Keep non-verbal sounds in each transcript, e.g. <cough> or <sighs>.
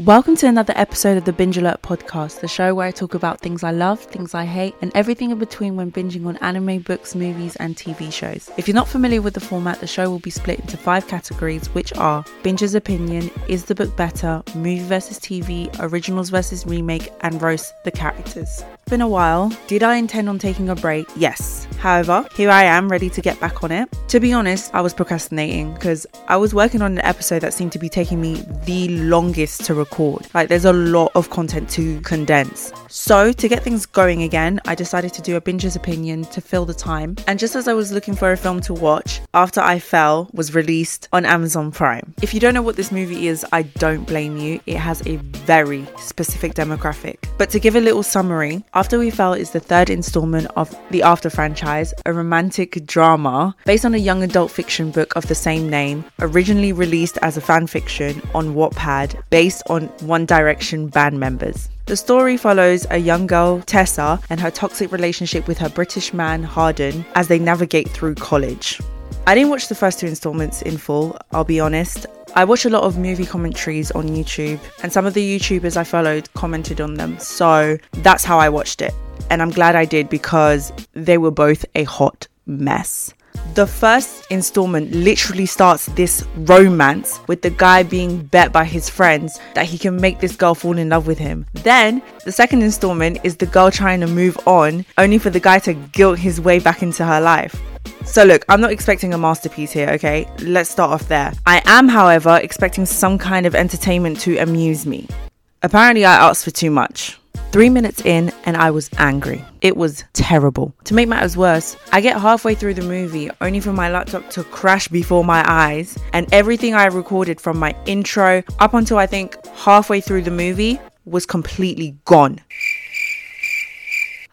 Welcome to another episode of the Binge Alert podcast, the show where I talk about things I love, things I hate, and everything in between when binging on anime, books, movies, and TV shows. If you're not familiar with the format, the show will be split into five categories, which are Binge's opinion, is the book better, movie versus TV, originals versus remake, and roast the characters. Been a while. Did I intend on taking a break? Yes. However, here I am ready to get back on it. To be honest, I was procrastinating because I was working on an episode that seemed to be taking me the longest to record. Like, there's a lot of content to condense. So, to get things going again, I decided to do a binge's opinion to fill the time. And just as I was looking for a film to watch, After I Fell was released on Amazon Prime. If you don't know what this movie is, I don't blame you. It has a very specific demographic. But to give a little summary, After We Fell is the third installment of the After franchise, a romantic drama based on a young adult fiction book of the same name, originally released as a fan fiction on Wattpad based on One Direction band members. The story follows a young girl, Tessa, and her toxic relationship with her British man, Hardin, as they navigate through college. I didn't watch the first two installments in full, I'll be honest. I watch a lot of movie commentaries on YouTube, and some of the YouTubers I followed commented on them, so that's how I watched it. And I'm glad I did because they were both a hot mess. The first installment literally starts this romance with the guy being bet by his friends that he can make this girl fall in love with him. Then the second installment is the girl trying to move on, only for the guy to guilt his way back into her life. So, look, I'm not expecting a masterpiece here, okay? Let's start off there. I am, however, expecting some kind of entertainment to amuse me. Apparently, I asked for too much. Three minutes in, and I was angry. It was terrible. To make matters worse, I get halfway through the movie only for my laptop to crash before my eyes, and everything I recorded from my intro up until I think halfway through the movie was completely gone.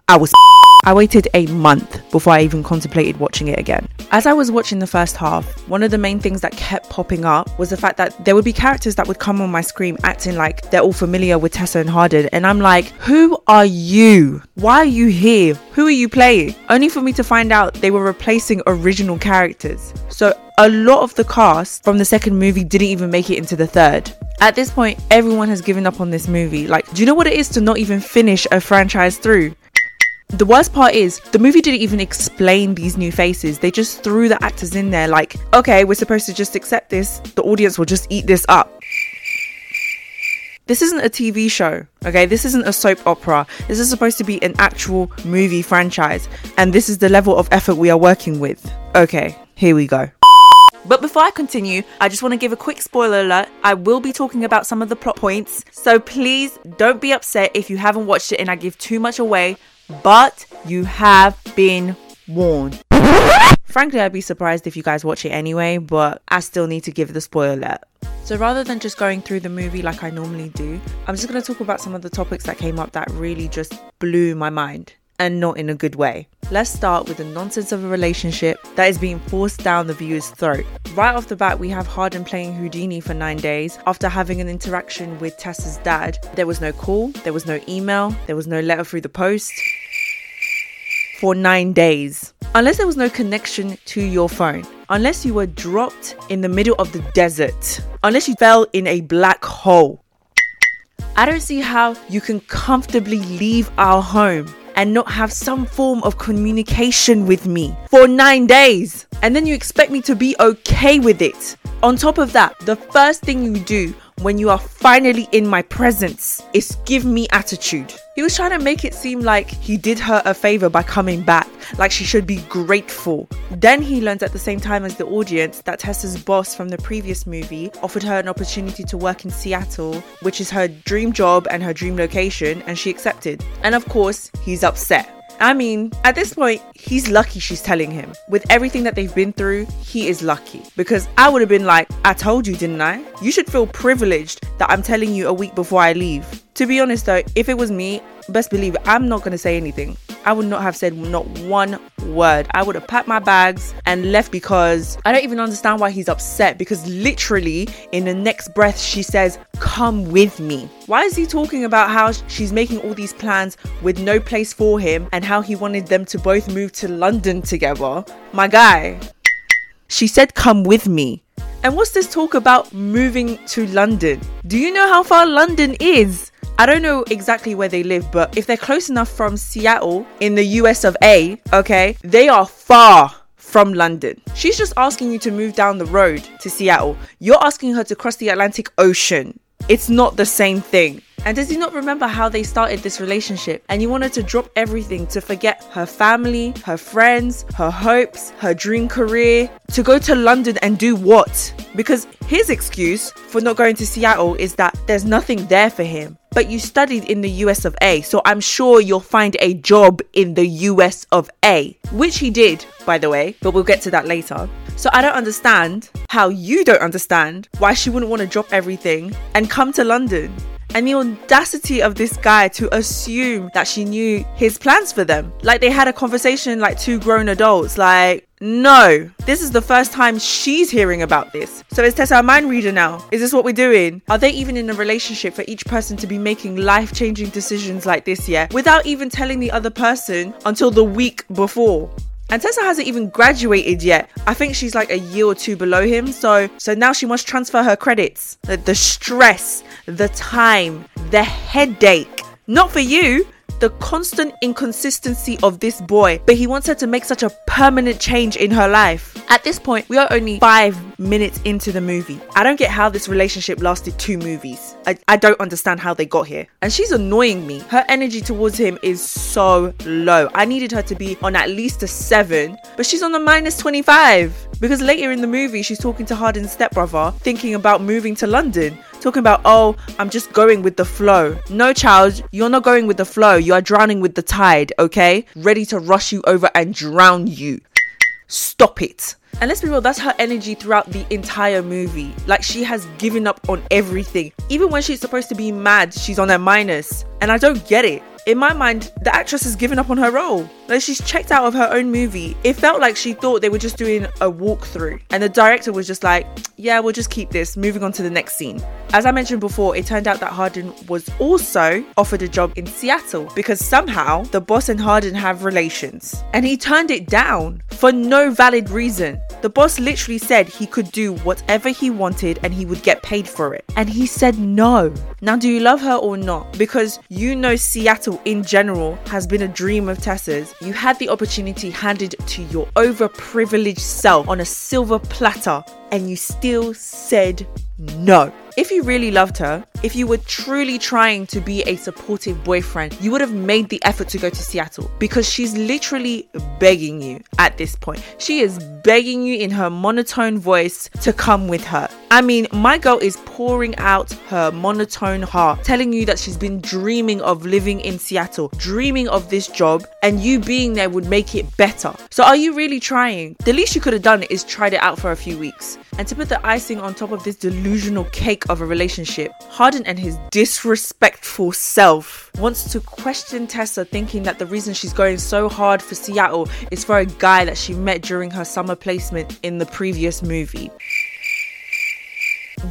I was. I waited a month before I even contemplated watching it again. As I was watching the first half, one of the main things that kept popping up was the fact that there would be characters that would come on my screen acting like they're all familiar with Tessa and Hardin. And I'm like, who are you? Why are you here? Who are you playing? Only for me to find out they were replacing original characters. So a lot of the cast from the second movie didn't even make it into the third. At this point, everyone has given up on this movie. Like, do you know what it is to not even finish a franchise through? The worst part is the movie didn't even explain these new faces. They just threw the actors in there like, okay, we're supposed to just accept this. The audience will just eat this up. This isn't a TV show, okay? This isn't a soap opera. This is supposed to be an actual movie franchise. And this is the level of effort we are working with. Okay, here we go. But before I continue, I just want to give a quick spoiler alert. I will be talking about some of the plot points, so please don't be upset if you haven't watched it and I give too much away, but you have been warned. Frankly, I'd be surprised if you guys watch it anyway, but I still need to give the spoiler. So rather than just going through the movie like I normally do, I'm just going to talk about some of the topics that came up that really just blew my mind and not in a good way. Let's start with the nonsense of a relationship that is being forced down the viewer's throat. Right off the bat, we have Hardin playing Houdini for nine days after having an interaction with Tessa's dad. There was no call, there was no email, there was no letter through the post for nine days. Unless there was no connection to your phone, unless you were dropped in the middle of the desert, unless you fell in a black hole. I don't see how you can comfortably leave our home and not have some form of communication with me for nine days. And then you expect me to be okay with it. On top of that, the first thing you do when you are finally in my presence is give me attitude. He was trying to make it seem like he did her a favor by coming back, like she should be grateful. Then he learns at the same time as the audience that Tessa's boss from the previous movie offered her an opportunity to work in Seattle, which is her dream job and her dream location, and she accepted. And of course, he's upset. I mean, at this point, he's lucky she's telling him. With everything that they've been through, he is lucky. Because I would have been like, I told you, didn't I? You should feel privileged that I'm telling you a week before I leave. To be honest though, if it was me, best believe it, I'm not gonna say anything. I would not have said not one word. I would have packed my bags and left because I don't even understand why he's upset. Because literally, in the next breath, she says, Come with me. Why is he talking about how she's making all these plans with no place for him and how he wanted them to both move to London together? My guy. She said, Come with me. And what's this talk about moving to London? Do you know how far London is? I don't know exactly where they live, but if they're close enough from Seattle in the US of A, okay, they are far from London. She's just asking you to move down the road to Seattle. You're asking her to cross the Atlantic Ocean. It's not the same thing. And does he not remember how they started this relationship? And you wanted to drop everything to forget her family, her friends, her hopes, her dream career, to go to London and do what? Because his excuse for not going to Seattle is that there's nothing there for him. But you studied in the US of A, so I'm sure you'll find a job in the US of A, which he did, by the way, but we'll get to that later. So I don't understand how you don't understand why she wouldn't want to drop everything and come to London. And the audacity of this guy to assume that she knew his plans for them. Like they had a conversation like two grown adults. Like, no, this is the first time she's hearing about this. So is Tessa a mind reader now? Is this what we're doing? Are they even in a relationship for each person to be making life changing decisions like this, yet Without even telling the other person until the week before. And Tessa hasn't even graduated yet. I think she's like a year or two below him. So so now she must transfer her credits. The, the stress, the time, the headache. Not for you the constant inconsistency of this boy, but he wants her to make such a permanent change in her life. At this point, we are only five minutes into the movie. I don't get how this relationship lasted two movies. I, I don't understand how they got here. And she's annoying me. Her energy towards him is so low. I needed her to be on at least a seven, but she's on a minus 25. Because later in the movie, she's talking to Hardin's stepbrother, thinking about moving to London talking about, oh, I'm just going with the flow. No, child, you're not going with the flow. You are drowning with the tide, okay? Ready to rush you over and drown you. Stop it. And let's be real, that's her energy throughout the entire movie. Like she has given up on everything. Even when she's supposed to be mad, she's on a minus. And I don't get it in my mind, the actress has given up on her role. Like she's checked out of her own movie. It felt like she thought they were just doing a walkthrough, and the director was just like, "Yeah, we'll just keep this. Moving on to the next scene." As I mentioned before, it turned out that Hardin was also offered a job in Seattle because somehow the boss and Hardin have relations, and he turned it down for no valid reason. The boss literally said he could do whatever he wanted and he would get paid for it, and he said no. Now, do you love her or not? Because you know Seattle in general has been a dream of Tessa's, you had the opportunity handed to your overprivileged self on a silver platter and you still said no. If you really loved her, if you were truly trying to be a supportive boyfriend, you would have made the effort to go to Seattle because she's literally begging you at this point. She is begging you in her monotone voice to come with her. I mean, my girl is pouring out her monotone heart, telling you that she's been dreaming of living in Seattle, dreaming of this job, and you being there would make it better. So, are you really trying? The least you could have done is tried it out for a few weeks. And to put the icing on top of this delusional cake of a relationship, Hardin and his disrespectful self wants to question Tessa, thinking that the reason she's going so hard for Seattle is for a guy that she met during her summer placement in the previous movie.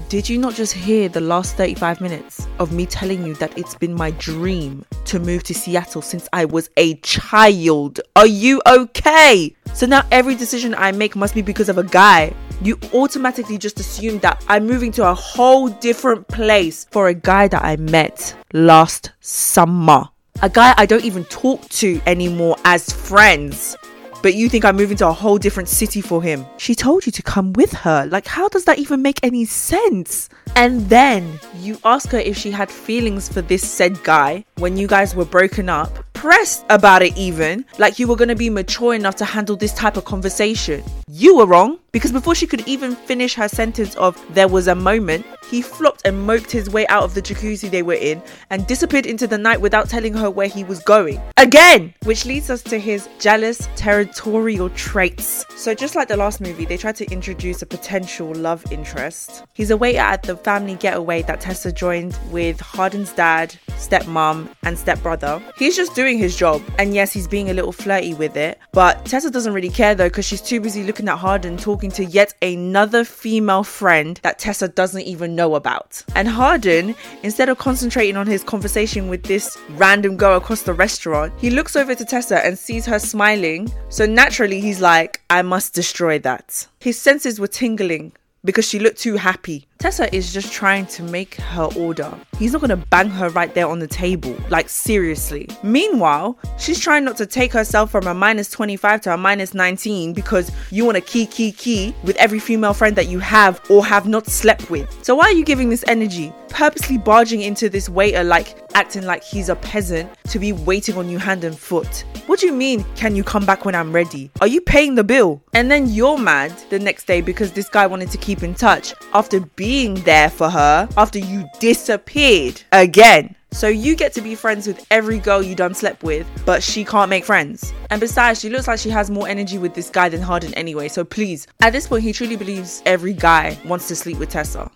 Did you not just hear the last 35 minutes of me telling you that it's been my dream to move to Seattle since I was a child? Are you okay? So now every decision I make must be because of a guy. You automatically just assume that I'm moving to a whole different place for a guy that I met last summer. A guy I don't even talk to anymore as friends but you think I'm moving to a whole different city for him. She told you to come with her. Like, how does that even make any sense? And then you ask her if she had feelings for this said guy when you guys were broken up, pressed about it even, like you were gonna be mature enough to handle this type of conversation. You were wrong because before she could even finish her sentence of there was a moment, he flopped and moped his way out of the jacuzzi they were in and disappeared into the night without telling her where he was going. Again! Which leads us to his jealous, territorial traits. So, just like the last movie, they tried to introduce a potential love interest. He's a waiter at the family getaway that Tessa joined with Hardin's dad, stepmom, and stepbrother. He's just doing his job, and yes, he's being a little flirty with it, but Tessa doesn't really care though because she's too busy looking at Hardin talking to yet another female friend that Tessa doesn't even know about. And Hardin, instead of concentrating on his conversation with this random girl across the restaurant, he looks over to Tessa and sees her smiling. So naturally, he's like, I must destroy that. His senses were tingling because she looked too happy. Tessa is just trying to make her order. He's not gonna bang her right there on the table, like seriously. Meanwhile, she's trying not to take herself from a minus 25 to a minus 19 because you wanna key, key, key with every female friend that you have or have not slept with. So, why are you giving this energy? Purposely barging into this waiter, like acting like he's a peasant to be waiting on you hand and foot. What do you mean, can you come back when I'm ready? Are you paying the bill? And then you're mad the next day because this guy wanted to keep in touch after being there for her after you disappeared again. So you get to be friends with every girl you done slept with, but she can't make friends. And besides, she looks like she has more energy with this guy than Hardin anyway. So please, at this point, he truly believes every guy wants to sleep with Tessa.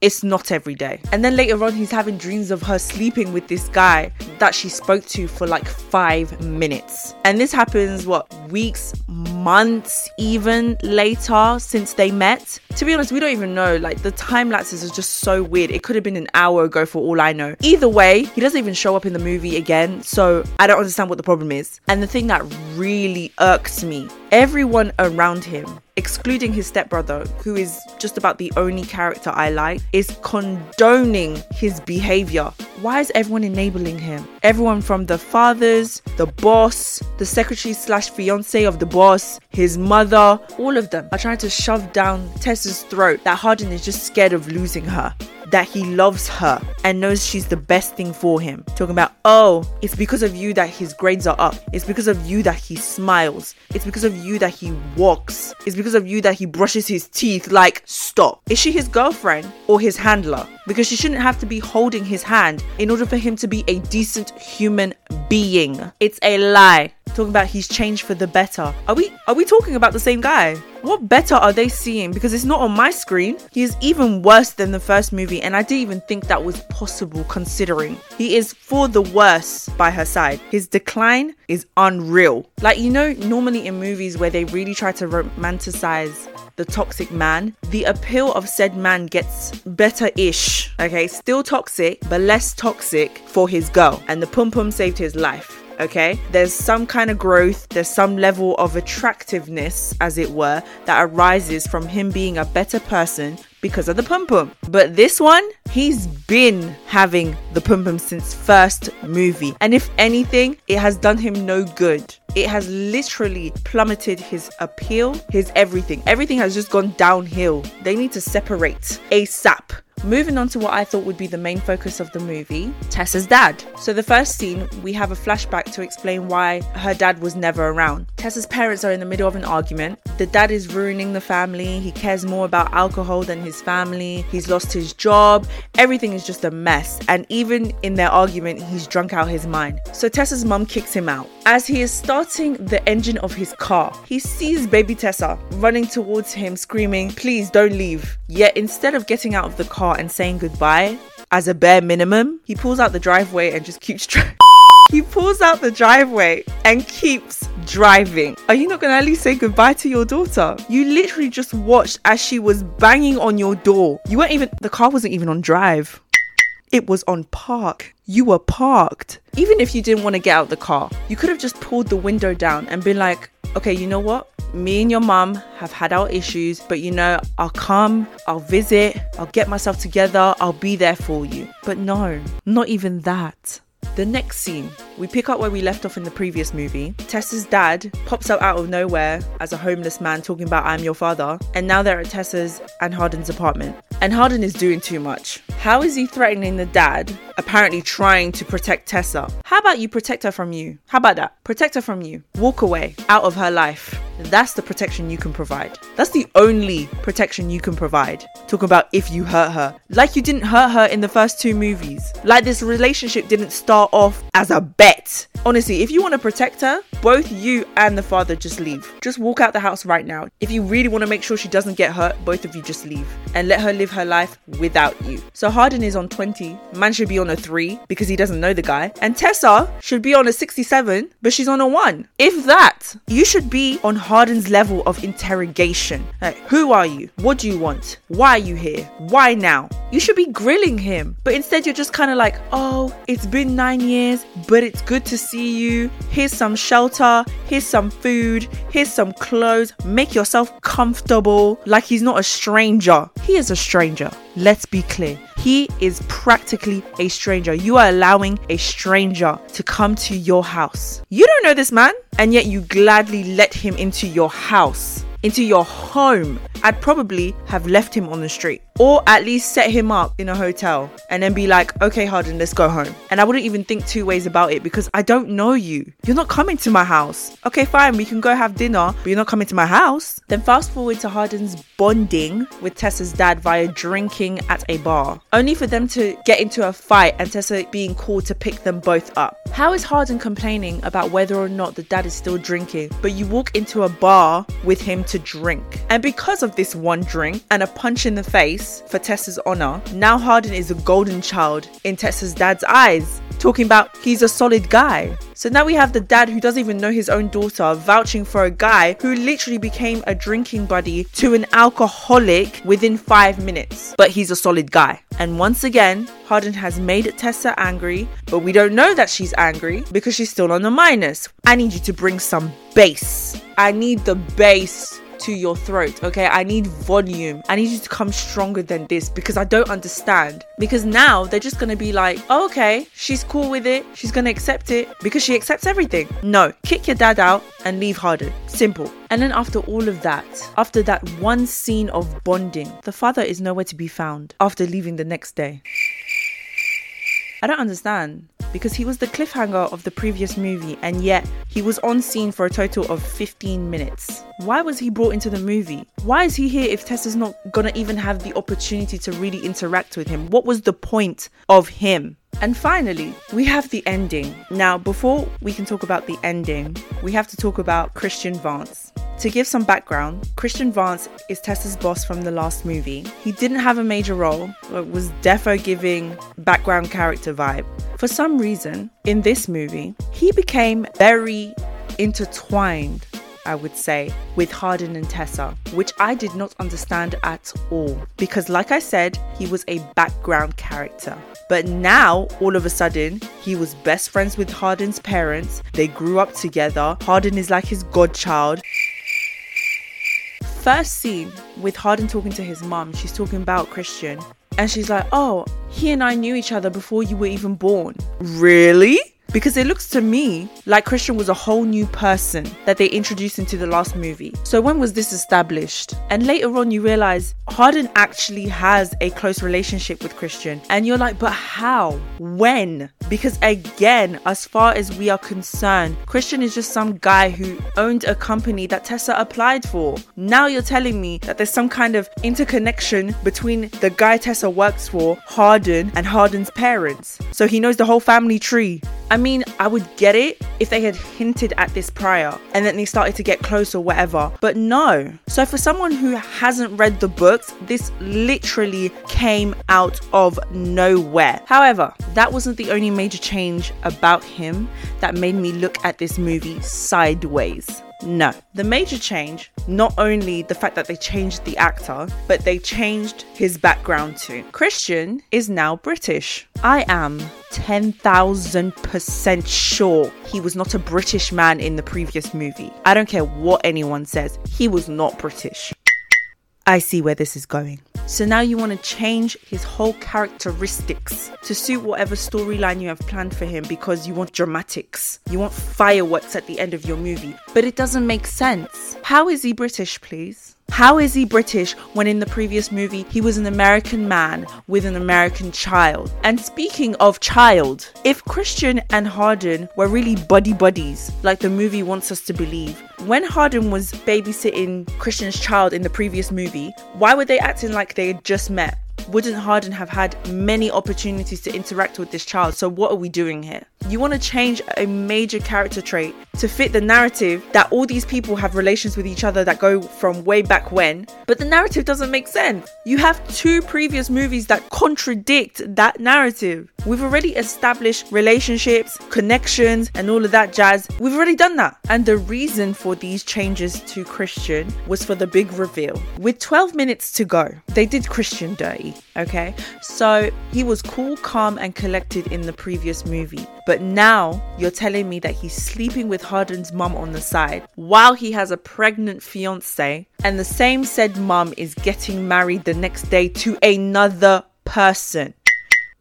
It's not every day. And then later on, he's having dreams of her sleeping with this guy that she spoke to for like five minutes. And this happens, what, weeks, months, even later since they met? To be honest, we don't even know. Like, the time lapses are just so weird. It could have been an hour ago for all I know. Either way, he doesn't even show up in the movie again. So I don't understand what the problem is. And the thing that really irks me everyone around him excluding his stepbrother, who is just about the only character I like, is condoning his behavior. Why is everyone enabling him? Everyone from the fathers, the boss, the secretary slash fiance of the boss, his mother, all of them are trying to shove down Throat that Hardin is just scared of losing her that he loves her and knows she's the best thing for him. Talking about, oh, it's because of you that his grades are up. It's because of you that he smiles. It's because of you that he walks. It's because of you that he brushes his teeth. Like, stop. Is she his girlfriend or his handler? Because she shouldn't have to be holding his hand in order for him to be a decent human being. It's a lie talking about he's changed for the better. Are we are we talking about the same guy? What better are they seeing? Because it's not on my screen. He is even worse than the first movie, and I didn't even think that was possible considering he is for the worse by her side. His decline is unreal. Like, you know, normally in movies where they really try to romanticize the toxic man, the appeal of said man gets better ish. Okay, still toxic, but less toxic for his girl. And the pum pum saved his life okay? There's some kind of growth, there's some level of attractiveness, as it were, that arises from him being a better person because of the pum pum. But this one, he's been having the pum pum since first movie. And if anything, it has done him no good. It has literally plummeted his appeal, his everything. Everything has just gone downhill. They need to separate ASAP. Moving on to what I thought would be the main focus of the movie Tessa's dad. So, the first scene, we have a flashback to explain why her dad was never around. Tessa's parents are in the middle of an argument. The dad is ruining the family. He cares more about alcohol than his family. He's lost his job. Everything is just a mess. And even in their argument, he's drunk out his mind. So, Tessa's mum kicks him out. As he is starting the engine of his car, he sees baby Tessa running towards him, screaming, Please don't leave. Yet, instead of getting out of the car, car and saying goodbye as a bare minimum, he pulls out the driveway and just keeps driving. <laughs> he pulls out the driveway and keeps driving. Are you not to at least say goodbye to your daughter? You literally just watched as she was banging on your door. You weren't even, the car wasn't even on drive. It was on park. You were parked. Even if you didn't want to get out the car, you could have just pulled the window down and been like, okay, you know what? Me and your mum have had our issues, but you know, I'll come, I'll visit, I'll get myself together, I'll be there for you. But no, not even that. The next scene, we pick up where we left off in the previous movie. Tessa's dad pops out out of nowhere as a homeless man talking about I'm your father, and now they're at Tessa's and Hardin's apartment. And Hardin is doing too much. How is he threatening the dad, apparently trying to protect Tessa? How about you protect her from you? How about that? Protect her from you. Walk away, out of her life. That's the protection you can provide. That's the only protection you can provide. Talking about if you hurt her. Like you didn't hurt her in the first two movies. Like this relationship didn't start off as a bet. Honestly, if you want to protect her, both you and the father just leave. Just walk out the house right now. If you really want to make sure she doesn't get hurt, both of you just leave and let her live her life without you. So Hardin is on 20. Man should be on a 3 because he doesn't know the guy. And Tessa should be on a 67, but she's on a 1. If that, you should be on Hardin's level of interrogation. Like, who are you? What do you want? Why are you here? Why now? You should be grilling him. But instead, you're just kind of like, oh, it's been nine years, but it's good to see you. Here's some shelter shelter, here's some food, here's some clothes, make yourself comfortable like he's not a stranger. He is a stranger. Let's be clear. He is practically a stranger. You are allowing a stranger to come to your house. You don't know this man, and yet you gladly let him into your house into your home, I'd probably have left him on the street or at least set him up in a hotel and then be like, okay, Hardin, let's go home. And I wouldn't even think two ways about it because I don't know you. You're not coming to my house. Okay, fine, we can go have dinner, but you're not coming to my house. Then fast forward to Hardin's bonding with Tessa's dad via drinking at a bar, only for them to get into a fight and Tessa being called to pick them both up. How is Hardin complaining about whether or not the dad is still drinking, but you walk into a bar with him to drink? And because of this one drink and a punch in the face for Tessa's honor, now Hardin is a golden child in Tessa's dad's eyes talking about he's a solid guy. So now we have the dad who doesn't even know his own daughter vouching for a guy who literally became a drinking buddy to an alcoholic within five minutes. But he's a solid guy. And once again, Hardin has made Tessa angry, but we don't know that she's angry because she's still on the minus. I need you to bring some bass. I need the bass to your throat, okay? I need volume. I need you to come stronger than this because I don't understand. Because now they're just gonna be like, oh, okay, she's cool with it. She's gonna accept it because she accepts everything. No, kick your dad out and leave Hardin. Simple. And then after all of that, after that one scene of bonding, the father is nowhere to be found after leaving the next day. I don't understand because he was the cliffhanger of the previous movie and yet he was on scene for a total of 15 minutes. Why was he brought into the movie? Why is he here if Tessa's not gonna even have the opportunity to really interact with him? What was the point of him? And finally, we have the ending. Now, before we can talk about the ending, we have to talk about Christian Vance. To give some background, Christian Vance is Tessa's boss from the last movie. He didn't have a major role, but was defo giving background character vibe. For some reason, in this movie, he became very intertwined I would say, with Hardin and Tessa, which I did not understand at all. Because, like I said, he was a background character. But now, all of a sudden, he was best friends with Hardin's parents. They grew up together. Hardin is like his godchild. First scene with Hardin talking to his mom, she's talking about Christian. And she's like, Oh, he and I knew each other before you were even born. Really? Because it looks to me like Christian was a whole new person that they introduced into the last movie. So when was this established? And later on, you realize Hardin actually has a close relationship with Christian, and you're like, but how? When? Because again, as far as we are concerned, Christian is just some guy who owned a company that Tessa applied for. Now you're telling me that there's some kind of interconnection between the guy Tessa works for, Hardin, and Hardin's parents. So he knows the whole family tree. I mean, I would get it if they had hinted at this prior and then they started to get close or whatever, but no. So, for someone who hasn't read the books, this literally came out of nowhere. However, that wasn't the only major change about him that made me look at this movie sideways. No. The major change, not only the fact that they changed the actor, but they changed his background too. Christian is now British. I am 10,000% sure he was not a British man in the previous movie. I don't care what anyone says, he was not British. I see where this is going. So now you want to change his whole characteristics to suit whatever storyline you have planned for him because you want dramatics. You want fireworks at the end of your movie. But it doesn't make sense. How is he British, please? How is he British when in the previous movie he was an American man with an American child? And speaking of child, if Christian and Hardin were really buddy buddies, like the movie wants us to believe, when Hardin was babysitting Christian's child in the previous movie, why were they acting like they had just met? wouldn't Hardin have had many opportunities to interact with this child? So, what are we doing here? You want to change a major character trait to fit the narrative that all these people have relations with each other that go from way back when, but the narrative doesn't make sense. You have two previous movies that contradict that narrative. We've already established relationships, connections, and all of that jazz. We've already done that. And the reason for these changes to Christian was for the big reveal. With 12 minutes to go, they did Christian dirty. Okay, so he was cool, calm, and collected in the previous movie. But now you're telling me that he's sleeping with Hardin's mum on the side while he has a pregnant fiance, and the same said mum is getting married the next day to another person.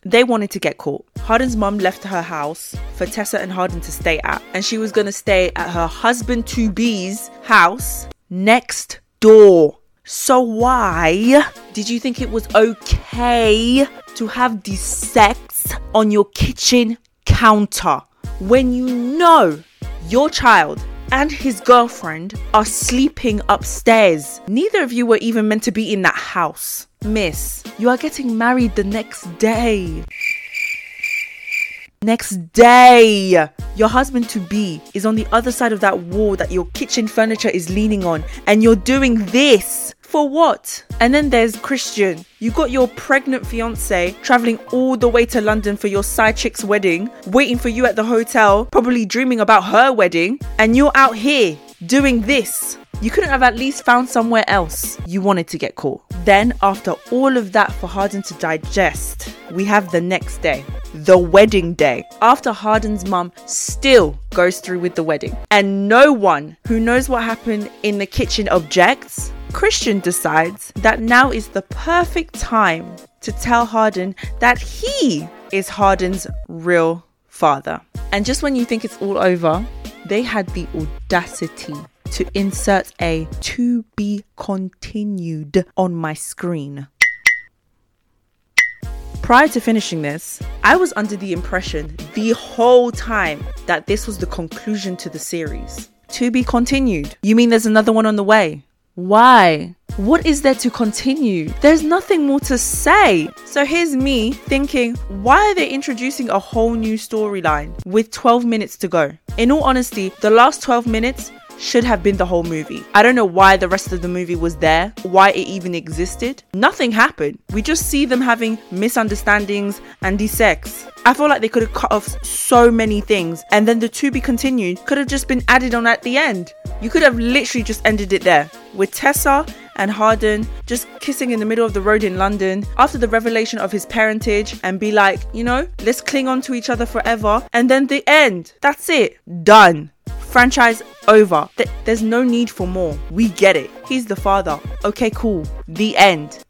They wanted to get caught. Hardin's mum left her house for Tessa and Hardin to stay at, and she was gonna stay at her husband to be's house next door. So why did you think it was okay to have the sex on your kitchen counter when you know your child and his girlfriend are sleeping upstairs? Neither of you were even meant to be in that house. Miss, you are getting married the next day. Next day, your husband to be is on the other side of that wall that your kitchen furniture is leaning on, and you're doing this. For what? And then there's Christian. You got your pregnant fiance traveling all the way to London for your side chick's wedding, waiting for you at the hotel, probably dreaming about her wedding, and you're out here doing this. You couldn't have at least found somewhere else you wanted to get caught. Then, after all of that for Hardin to digest, we have the next day, the wedding day. After Hardin's mum still goes through with the wedding, and no one who knows what happened in the kitchen objects, Christian decides that now is the perfect time to tell Hardin that he is Hardin's real father. And just when you think it's all over, they had the audacity to insert a to be continued on my screen. Prior to finishing this, I was under the impression the whole time that this was the conclusion to the series. To be continued. You mean there's another one on the way? Why? What is there to continue? There's nothing more to say. So here's me thinking, why are they introducing a whole new storyline with 12 minutes to go? In all honesty, the last 12 minutes should have been the whole movie. I don't know why the rest of the movie was there, why it even existed. Nothing happened. We just see them having misunderstandings and sex. I feel like they could have cut off so many things and then the to be continued could have just been added on at the end. You could have literally just ended it there with Tessa and Hardin just kissing in the middle of the road in London after the revelation of his parentage and be like, you know, let's cling on to each other forever. And then the end. That's it. Done. Franchise over. Th- there's no need for more. We get it. He's the father. Okay, cool. The end.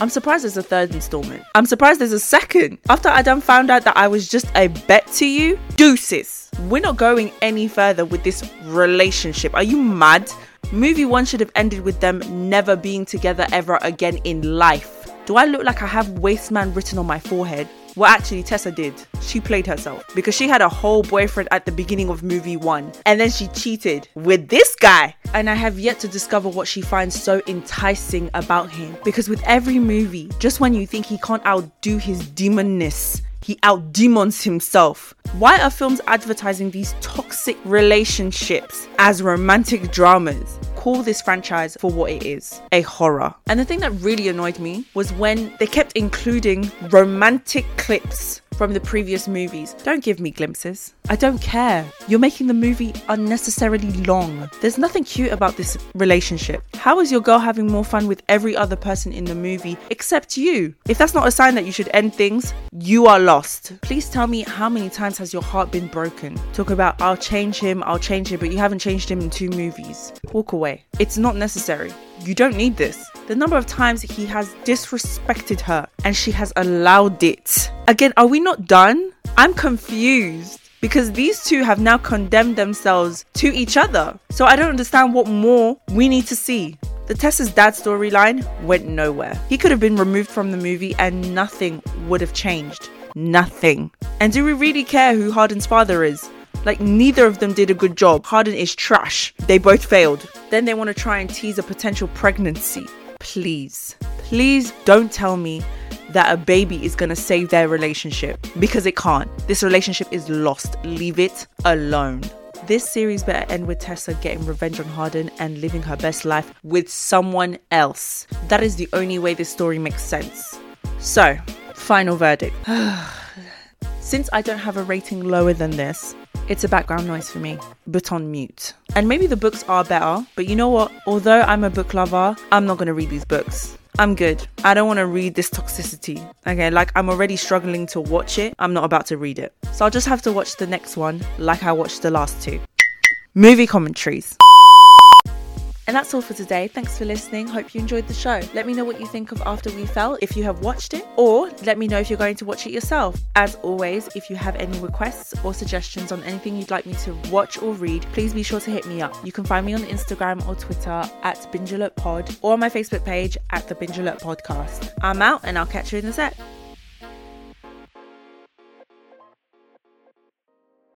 I'm surprised there's a third installment. I'm surprised there's a second. After Adam found out that I was just a bet to you, deuces. We're not going any further with this relationship. Are you mad? Movie one should have ended with them never being together ever again in life. Do I look like I have Wasteman written on my forehead? Well, actually, Tessa did. She played herself because she had a whole boyfriend at the beginning of movie one, and then she cheated with this guy. And I have yet to discover what she finds so enticing about him because with every movie, just when you think he can't outdo his demonness, he outdemons himself. Why are films advertising these toxic relationships as romantic dramas? Call this franchise for what it is a horror. And the thing that really annoyed me was when they kept including romantic clips from the previous movies. Don't give me glimpses. I don't care. You're making the movie unnecessarily long. There's nothing cute about this relationship. How is your girl having more fun with every other person in the movie except you? If that's not a sign that you should end things, you are lost. Please tell me how many times has your heart been broken? Talk about, I'll change him, I'll change him, but you haven't changed him in two movies. Walk away. It's not necessary. You don't need this. The number of times he has disrespected her and she has allowed it. Again, are we not done? I'm confused because these two have now condemned themselves to each other. So I don't understand what more we need to see. The Tessa's dad storyline went nowhere. He could have been removed from the movie and nothing would have changed. Nothing. And do we really care who Hardin's father is? Like, neither of them did a good job. Hardin is trash. They both failed. Then they want to try and tease a potential pregnancy. Please, please don't tell me that a baby is going to save their relationship because it can't. This relationship is lost. Leave it alone. This series better end with Tessa getting revenge on Hardin and living her best life with someone else. That is the only way this story makes sense. So, final verdict. <sighs> Since I don't have a rating lower than this, it's a background noise for me, but on mute. And maybe the books are better, but you know what? Although I'm a book lover, I'm not going to read these books. I'm good. I don't want to read this toxicity. Okay, like I'm already struggling to watch it. I'm not about to read it. So I'll just have to watch the next one like I watched the last two. Movie commentaries. And that's all for today. Thanks for listening. Hope you enjoyed the show. Let me know what you think of After We Fell if you have watched it, or let me know if you're going to watch it yourself. As always, if you have any requests or suggestions on anything you'd like me to watch or read, please be sure to hit me up. You can find me on Instagram or Twitter at Binge Pod or on my Facebook page at the Binge Podcast. I'm out and I'll catch you in the set.